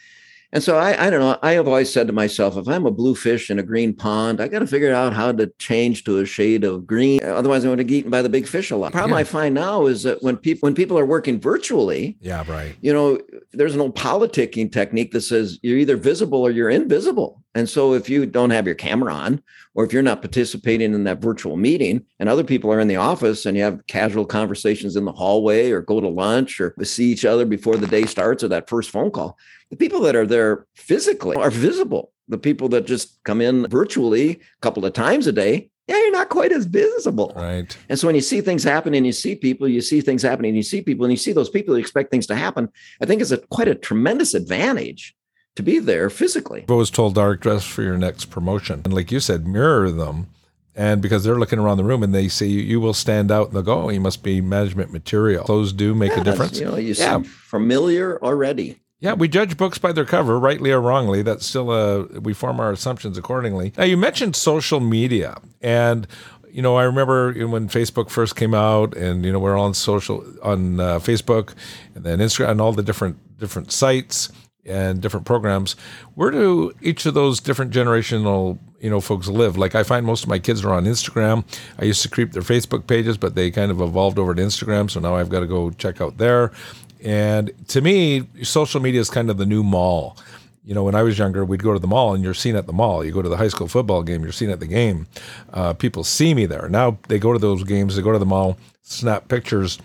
And so I, I don't know. I have always said to myself, if I'm a blue fish in a green pond, I got to figure out how to change to a shade of green. Otherwise, I'm going to get eaten by the big fish a lot. The problem yeah. I find now is that when people when people are working virtually, yeah, right. You know, there's an old politicking technique that says you're either visible or you're invisible. And so if you don't have your camera on, or if you're not participating in that virtual meeting, and other people are in the office, and you have casual conversations in the hallway, or go to lunch, or see each other before the day starts, or that first phone call the people that are there physically are visible. The people that just come in virtually a couple of times a day, yeah, you're not quite as visible. Right. And so when you see things happen and you see people, you see things happening, and you see people, and you see those people that expect things to happen, I think it's a quite a tremendous advantage to be there physically. I've always told Dark dress for your next promotion. And like you said, mirror them. And because they're looking around the room and they see you, you will stand out and they'll go, oh, you must be management material. Those do make yeah, a difference. You know, you yeah. seem familiar already. Yeah, we judge books by their cover, rightly or wrongly. That's still a we form our assumptions accordingly. Now, you mentioned social media, and you know, I remember when Facebook first came out, and you know, we're on social on uh, Facebook, and then Instagram, and all the different different sites and different programs. Where do each of those different generational you know folks live? Like I find most of my kids are on Instagram. I used to creep their Facebook pages, but they kind of evolved over to Instagram, so now I've got to go check out there. And to me, social media is kind of the new mall. You know, when I was younger, we'd go to the mall and you're seen at the mall. You go to the high school football game, you're seen at the game. Uh, people see me there. Now they go to those games, they go to the mall, snap pictures,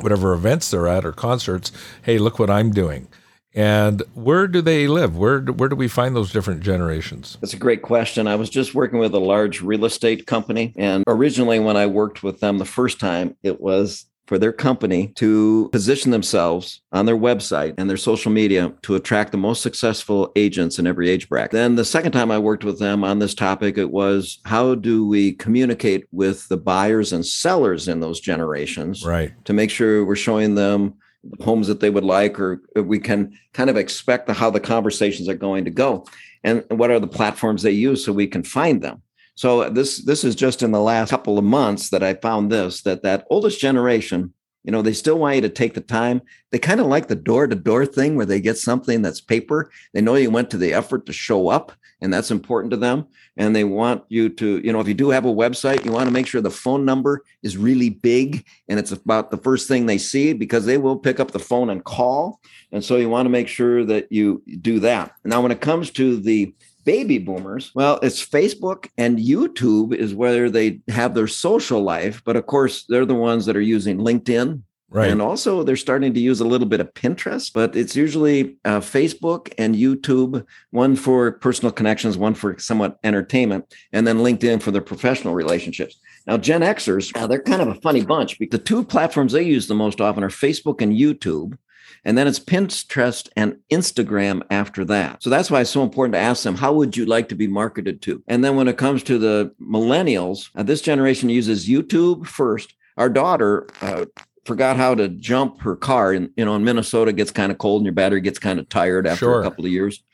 whatever events they're at or concerts. Hey, look what I'm doing. And where do they live? Where do, where do we find those different generations? That's a great question. I was just working with a large real estate company. And originally, when I worked with them the first time, it was for their company to position themselves on their website and their social media to attract the most successful agents in every age bracket. Then the second time I worked with them on this topic, it was how do we communicate with the buyers and sellers in those generations right. to make sure we're showing them homes that they would like or we can kind of expect how the conversations are going to go and what are the platforms they use so we can find them so this this is just in the last couple of months that I found this that that oldest generation, you know, they still want you to take the time. They kind of like the door to door thing where they get something that's paper. They know you went to the effort to show up, and that's important to them. And they want you to, you know, if you do have a website, you want to make sure the phone number is really big and it's about the first thing they see because they will pick up the phone and call. And so you want to make sure that you do that. Now, when it comes to the baby boomers, well, it's Facebook and YouTube is where they have their social life. But of course, they're the ones that are using LinkedIn. Right. And also, they're starting to use a little bit of Pinterest, but it's usually uh, Facebook and YouTube, one for personal connections, one for somewhat entertainment, and then LinkedIn for their professional relationships. Now, Gen Xers, uh, they're kind of a funny bunch the two platforms they use the most often are Facebook and YouTube. And then it's Pinterest and Instagram after that. So that's why it's so important to ask them, how would you like to be marketed to? And then when it comes to the millennials, uh, this generation uses YouTube first. Our daughter, uh, forgot how to jump her car and you know in minnesota it gets kind of cold and your battery gets kind of tired after Sure. a couple of years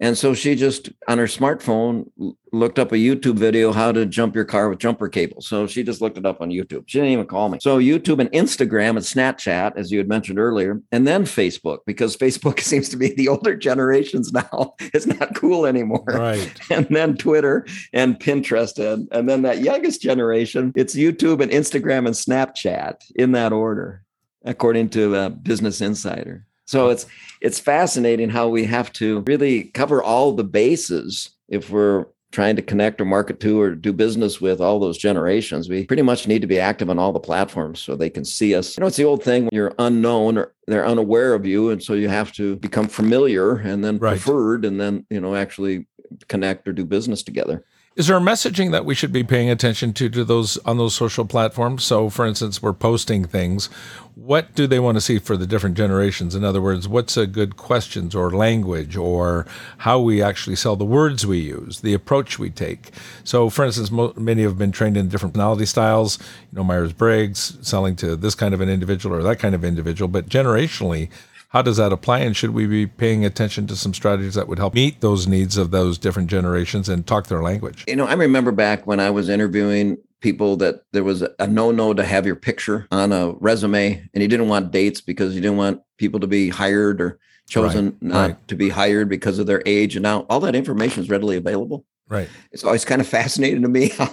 and so she just on her smartphone looked up a youtube video how to jump your car with jumper cables. So she just looked it up on youtube. She didn't even call me. So youtube and instagram and snapchat as you had mentioned earlier and then facebook because [LAUGHS] facebook [LAUGHS] seems to be the older generations now. [LAUGHS] It's not cool anymore. Right. and then Twitter and Pinterest, and, and then that youngest generation, it's YouTube and Instagram and Snapchat in that order, according to uh, Business Insider. So it's it's fascinating how we have to really cover all the bases if we're trying to connect or market to or do business with all those generations. We pretty much need to be active on all the platforms so they can see us. You know, it's the old thing when you're unknown or they're unaware of you. And so you have to become familiar and then Right. preferred and then, you know, actually connect or do business together. Is there a messaging that we should be paying attention to to those on those social platforms? So, for instance, we're posting things. What do they want to see for the different generations? In other words, what's a good questions or language or how we actually sell the words we use, the approach we take? So, for instance, mo- many have been trained in different personality styles. You know, Myers Briggs selling to this kind of an individual or that kind of individual, but generationally. How does that apply? And should we be paying attention to some strategies that would help meet those needs of those different generations and talk their language? You know, I remember back when I was interviewing people that there was a no no to have your picture on a resume and you didn't want dates because you didn't want people to be hired or chosen Right, not right. to be hired because of their age. And now all that information is readily available. Right. It's always kind of fascinating to me [LAUGHS] how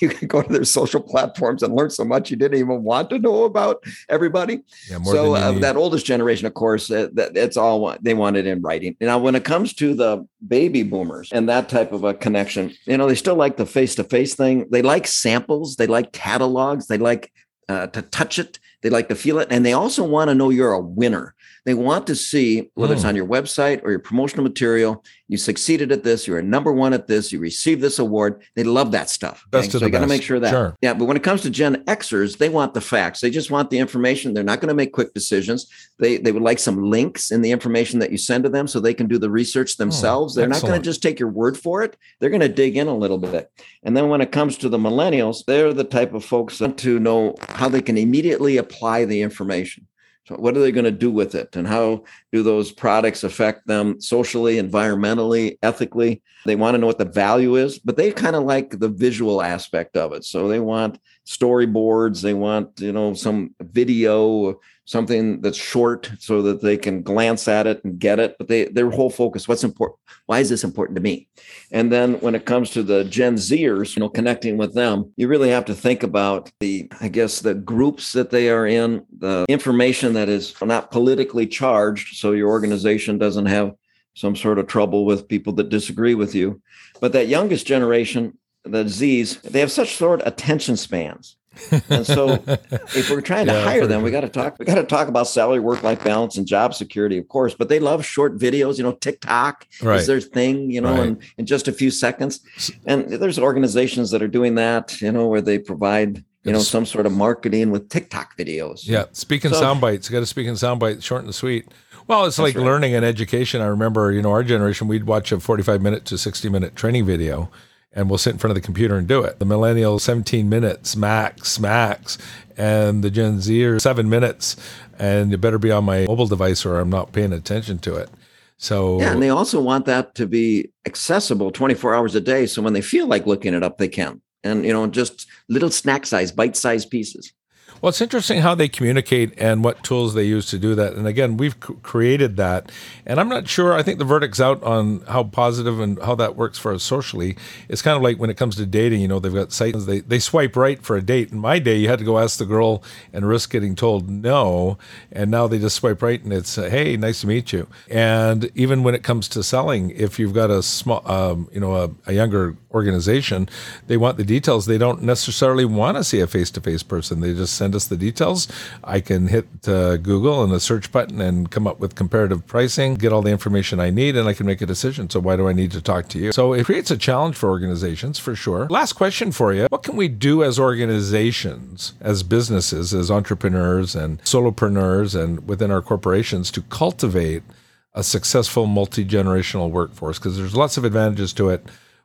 you can go to their social platforms and learn so much you didn't even want to know about everybody. Yeah. More so than uh, that oldest generation, of course, uh, that it's all they wanted in writing. Now, when it comes to the baby boomers and that type of a connection, you know, they still like the face to face thing. They like samples. They like catalogs. They like uh, to touch it. They like to feel it, and they also want to know you're a winner. They want to see whether it's Hmm. on your website or your promotional material. You succeeded at this. You're a number one at this. You received this award. They love that stuff. Best of so you got to make sure that. Sure. Yeah, but when it comes to Gen Xers, they want the facts. They just want the information. They're not going to make quick decisions. They they would like some links in the information that you send to them so they can do the research themselves. They're not going Hmm, to just take your word for it. They're going to dig in a little bit. And then when it comes to the millennials, they're the type of folks that want to know how they can immediately apply the information. So what are they going to do with it? And how do those products affect them socially, environmentally, ethically? They want to know what the value is, but they kind of like the visual aspect of it. So they want storyboards, they want, you know, some video, something that's short so that they can glance at it and get it. But they their whole focus, what's important? Why is this important to me? And then when it comes to the Gen Zers, you know, connecting with them, you really have to think about the, I guess, the groups that they are in, the information that is not politically charged. So your organization doesn't have some sort of trouble with people that disagree with you. But that youngest generation, the disease, they have such short attention spans. And so [LAUGHS] if we're trying to Yeah, hire them, we got to talk. We got to talk about salary, work-life balance, and job security, of course. But they love short videos. You know, TikTok Right. is their thing. You know, Right. in, in just a few seconds. And there's organizations that are doing that. You know, where they provide you know some sort of marketing with TikTok videos. Yeah, speaking So- sound bites. You got to speak in sound bites, short and sweet. Well, it's like right. learning and education. I remember, you know, our generation, we'd watch a 45 minute to 60 minute training video and we'll sit in front of the computer and do it. The millennials, 17 minutes max, max. And the Gen Z are seven minutes. And it better be on my mobile device or I'm not paying attention to it. So, Yeah, and they also want that to be accessible 24 hours a day. So when they feel like looking it up, they can. And you know, just little snack size, bite sized pieces. Well, it's interesting how they communicate and what tools they use to do that. And again, we've created that. And I'm not sure, I think the verdict's out on how positive and how that works for us socially. It's kind of like when it comes to dating, you know, they've got sites, they, they swipe right for a date. In my day, you had to go ask the girl and risk getting told no. And now they just swipe right and it's, uh, hey, nice to meet you. And even when it comes to selling, if you've got a small, um, you know, a, a younger organization, they want the details. They don't necessarily want to see a face to face person. They just send us the details. I can hit uh, Google and the search button and come up with comparative pricing, get all the information I need, and I can make a decision. So why do I need to talk to you? So it creates a challenge for organizations for sure. Last question for you. What can we do as organizations, as businesses, as entrepreneurs and solopreneurs and within our corporations to cultivate a successful multi-generational workforce? Because there's lots of advantages to it.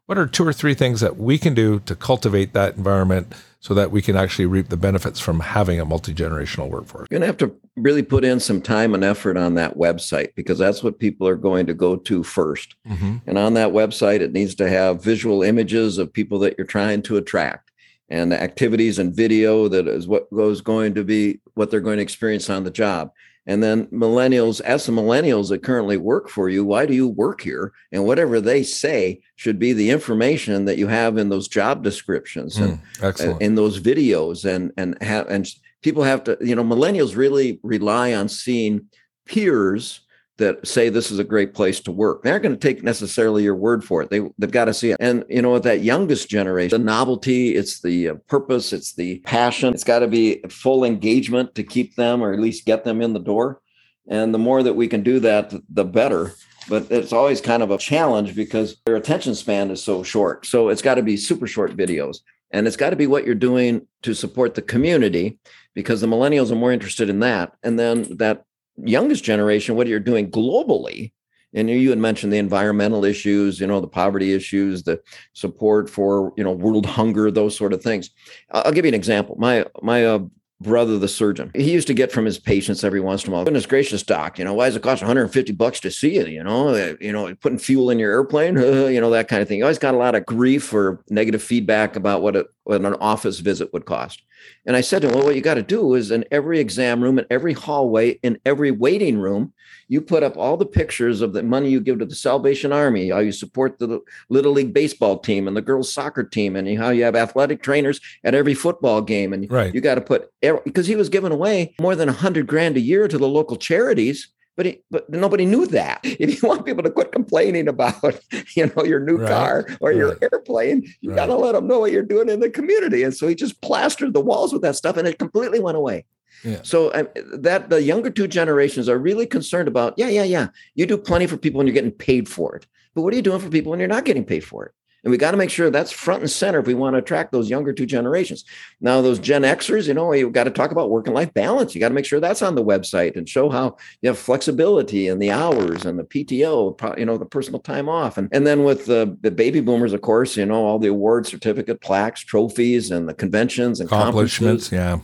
What are two or three things that we can do to cultivate that environment so that we can actually reap the benefits from having a multi generational workforce? You're going to have to really put in some time and effort on that website because that's what people are going to go to 1st mm-hmm. And on that website, it needs to have visual images of people that you're trying to attract and the activities and video that is what goes going to be what they're going to experience on the job. And then millennials, as the millennials that currently work for you, why do you work here? And whatever they say should be the information that you have in those job descriptions and mm, in those videos. And and have and people have to, you know, millennials really rely on seeing peers that say this is a great place to work. They aren't going to take necessarily your word for it. They they've got to see it. And you know, with that youngest generation, the novelty, it's the uh, purpose, it's the passion. It's got to be full engagement to keep them or at least get them in the door. And the more that we can do that, the better. But it's always kind of a challenge because their attention span is so short. So it's got to be super short videos. And it's got to be what you're doing to support the community because the millennials are more interested in that. And then that youngest generation what you're doing globally and you had mentioned the environmental issues you know the poverty issues the support for you know world [LAUGHS] hunger those sort of things. I'll give you an example. My my uh, brother the surgeon he used to get from his patients every once in a while goodness gracious doc you know why does it cost 150 bucks to see you you know uh, you know putting fuel in your airplane [LAUGHS] you know that kind of thing he always got a lot of grief or negative feedback about what, a, what an office visit would cost and I said to him, well, what you got to do is in every exam room, in every hallway, in every waiting room, you put up all the pictures of the money you give to the Salvation Army, how you support the Little League baseball team and the girls soccer team, and how you have athletic trainers at every football game. And right. you got to put, because he was giving away more than a hundred grand a year to the local charities but he, but nobody knew that. [LAUGHS] If you want people to quit complaining about, [LAUGHS] you know, your new right. car or right. your airplane, you right. got to let them know what you're doing in the community. And so he just plastered the walls with that stuff, and it completely went away. Yeah. So um, that the younger two generations are really concerned about. Yeah, yeah, yeah. You do plenty for people when you're getting paid for it, but what are you doing for people when you're not getting paid for it? And we got to make sure that's front and center if we want to attract those younger two generations. Now, those Gen Xers, you know, you've got to talk about work and life balance. You got to make sure that's on the website and show how you have flexibility and the hours and the PTO, you know, the personal time off. And, and then with the, the baby boomers, of course, you know, all the award certificate plaques, trophies, and the conventions and accomplishments. Yeah.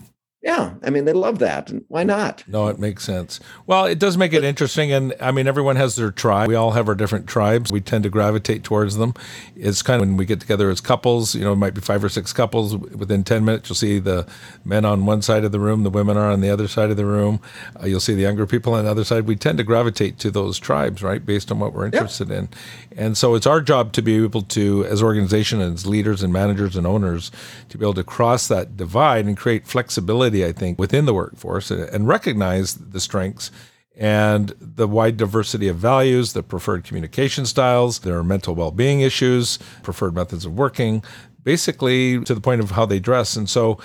Yeah, I mean they love that. Why not? No, it makes sense. Well, it does make it interesting, and I mean everyone has their tribe. We all have our different tribes. We tend to gravitate towards them. It's kind of when we get together as couples. You know, it might be five or six couples. Within ten minutes, you'll see the men on one side of the room, the women are on the other side of the room. Uh, you'll see the younger people on the other side. We tend to gravitate to those tribes, right, based on what we're interested in. And so it's our job to be able to, as organization, as leaders and managers and owners, to be able to cross that divide and create flexibility I think, within the workforce and recognize the strengths and the wide diversity of values, the preferred communication styles, their mental well being issues, preferred methods of working, basically to the point of how they dress. And so,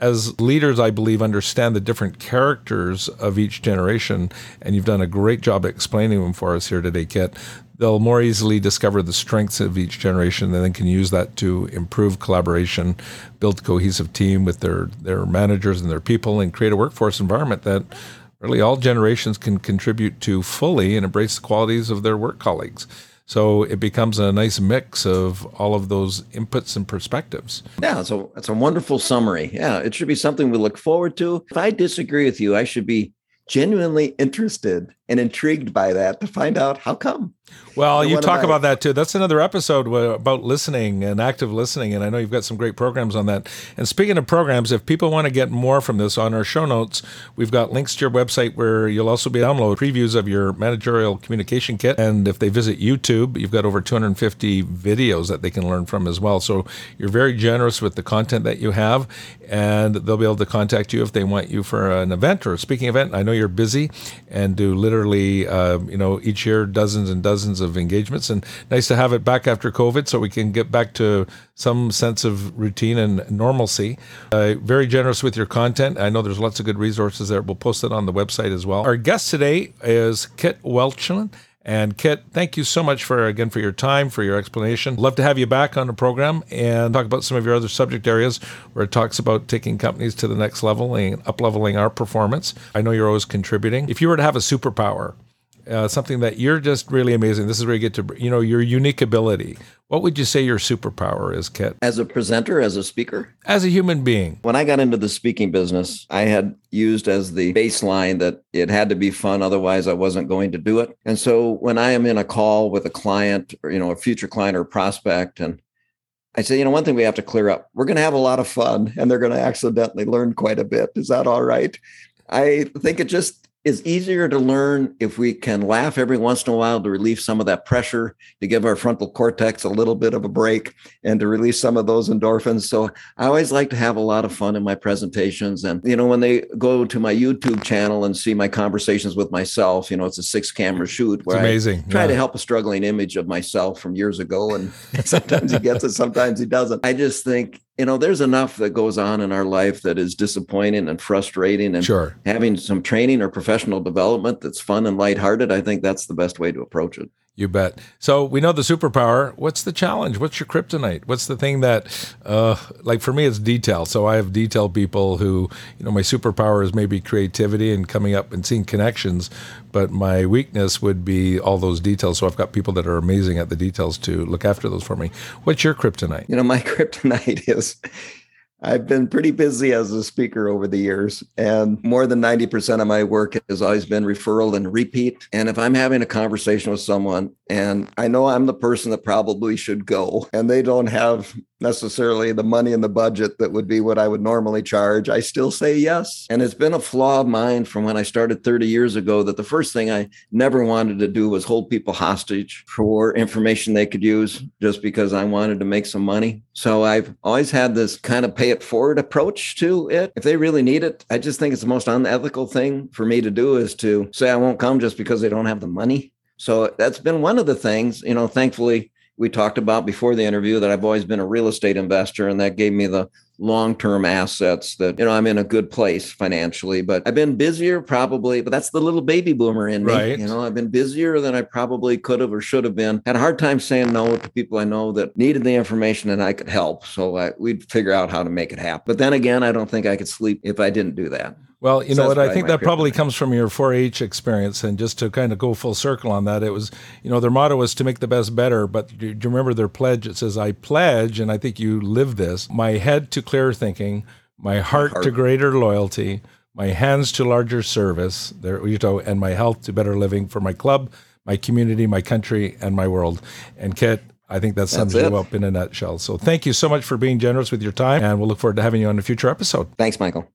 as leaders, I believe, understand the different characters of each generation, and you've done a great job explaining them for us here today, Kit they'll more easily discover the strengths of each generation and then can use that to improve collaboration, build a cohesive team with their, their managers and their people, and create a workforce environment that really all generations can contribute to fully and embrace the qualities of their work colleagues. So it becomes a nice mix of all of those inputs and perspectives. Yeah, so that's a wonderful summary. Yeah, it should be something we look forward to. If I disagree with you, I should be genuinely interested and intrigued by that to find out how come. Well, you talk about that too. That's another episode about listening and active listening. And I know you've got some great programs on that. And speaking of programs, if people want to get more from this on our show notes, we've got links to your website where you'll also be able to download previews of your managerial communication kit. And if they visit YouTube, you've got over 250 videos that they can learn from as well. So you're very generous with the content that you have. And they'll be able to contact you if they want you for an event or a speaking event. I know you're busy and do uh, you know, each year dozens and dozens of engagements, and nice to have it back after COVID, so we can get back to some sense of routine and normalcy. Uh, very generous with your content. I know there's lots of good resources there. We'll post it on the website as well. Our guest today is Kit Welchlin. And Kit, thank you so much for again for your time, for your explanation. Love to have you back on the program and talk about some of your other subject areas where it talks about taking companies to the next level and up leveling our performance. I know you're always contributing. If you were to have a superpower, uh, something that you're just really amazing. This is where you get to, you know, your unique ability. What would you say your superpower is, Kit? As a presenter, as a speaker? As a human being. When I got into the speaking business, I had used as the baseline that it had to be fun, otherwise I wasn't going to do it. And so when I am in a call with a client or, you know, a future client or prospect, and I say, you know, one thing we have to clear up, we're going to have a lot of fun and they're going to accidentally learn quite a bit. Is that all right? I think it just is easier to learn if we can laugh every once in a while to relieve some of that pressure, to give our frontal cortex a little bit of a break, and to release some of those endorphins. So I always like to have a lot of fun in my presentations. And, you know, when they go to my YouTube channel and see my conversations with myself, you know, it's a six camera shoot where it's amazing. I try yeah. to help a struggling image of myself from years ago. And [LAUGHS] sometimes he gets it, sometimes he doesn't. I just think you know, there's enough that goes on in our life that is disappointing and frustrating. And sure. having some training or professional development that's fun and lighthearted, I think that's the best way to approach it. You bet. So we know the superpower. What's the challenge? What's your kryptonite? What's the thing that, uh, like for me, it's detail. So I have detail people who, you know, my superpower is maybe creativity and coming up and seeing connections, but my weakness would be all those details. So I've got people that are amazing at the details to look after those for me. What's your kryptonite? You know, my [LAUGHS] kryptonite is I've been pretty busy as a speaker over the years, and more than 90% of my work has always been referral and repeat. And if I'm having a conversation with someone and I know I'm the person that probably should go, and they don't have necessarily the money in the budget that would be what I would normally charge, I still say yes. And it's been a flaw of mine from when I started 30 years ago that the first thing I never wanted to do was hold people hostage for information they could use just because I wanted to make some money. So I've always had this kind of pay it forward approach to it. If they really need it, I just think it's the most unethical thing for me to do is to say I won't come just because they don't have the money. So that's been one of the things, you know, thankfully we talked about before the interview that I've always been a real estate investor and that gave me the long-term assets that you know I'm in a good place financially but I've been busier probably but that's the little baby boomer in me right. you know? I've been busier than I probably could have or should have been. Had a hard time saying no to people I know that needed the information and I could help so I, we'd figure out how to make it happen. But then again I don't think I could sleep if I didn't do that well, you so know what? I think that probably comes from your 4-H experience, and just to kind of go full circle on that, it was, you know, their motto was to make the best better. But do you remember their pledge? It says, "I pledge," and I think you live this: my head to clearer thinking, my heart, my heart. to greater loyalty, my hands to larger service, there, you know, and my health to better living for my club, my community, my country, and my world. And Kit, I think that sums you up in a nutshell. So thank you so much for being generous with your time, and we'll look forward to having you on a future episode. Thanks, Michael.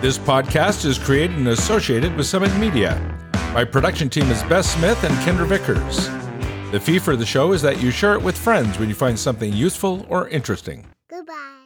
This podcast is created and associated with Summit Media. My production team is Beth Smith and Kendra Vickers. The fee for the show is that you share it with friends when you find something useful or interesting. Goodbye.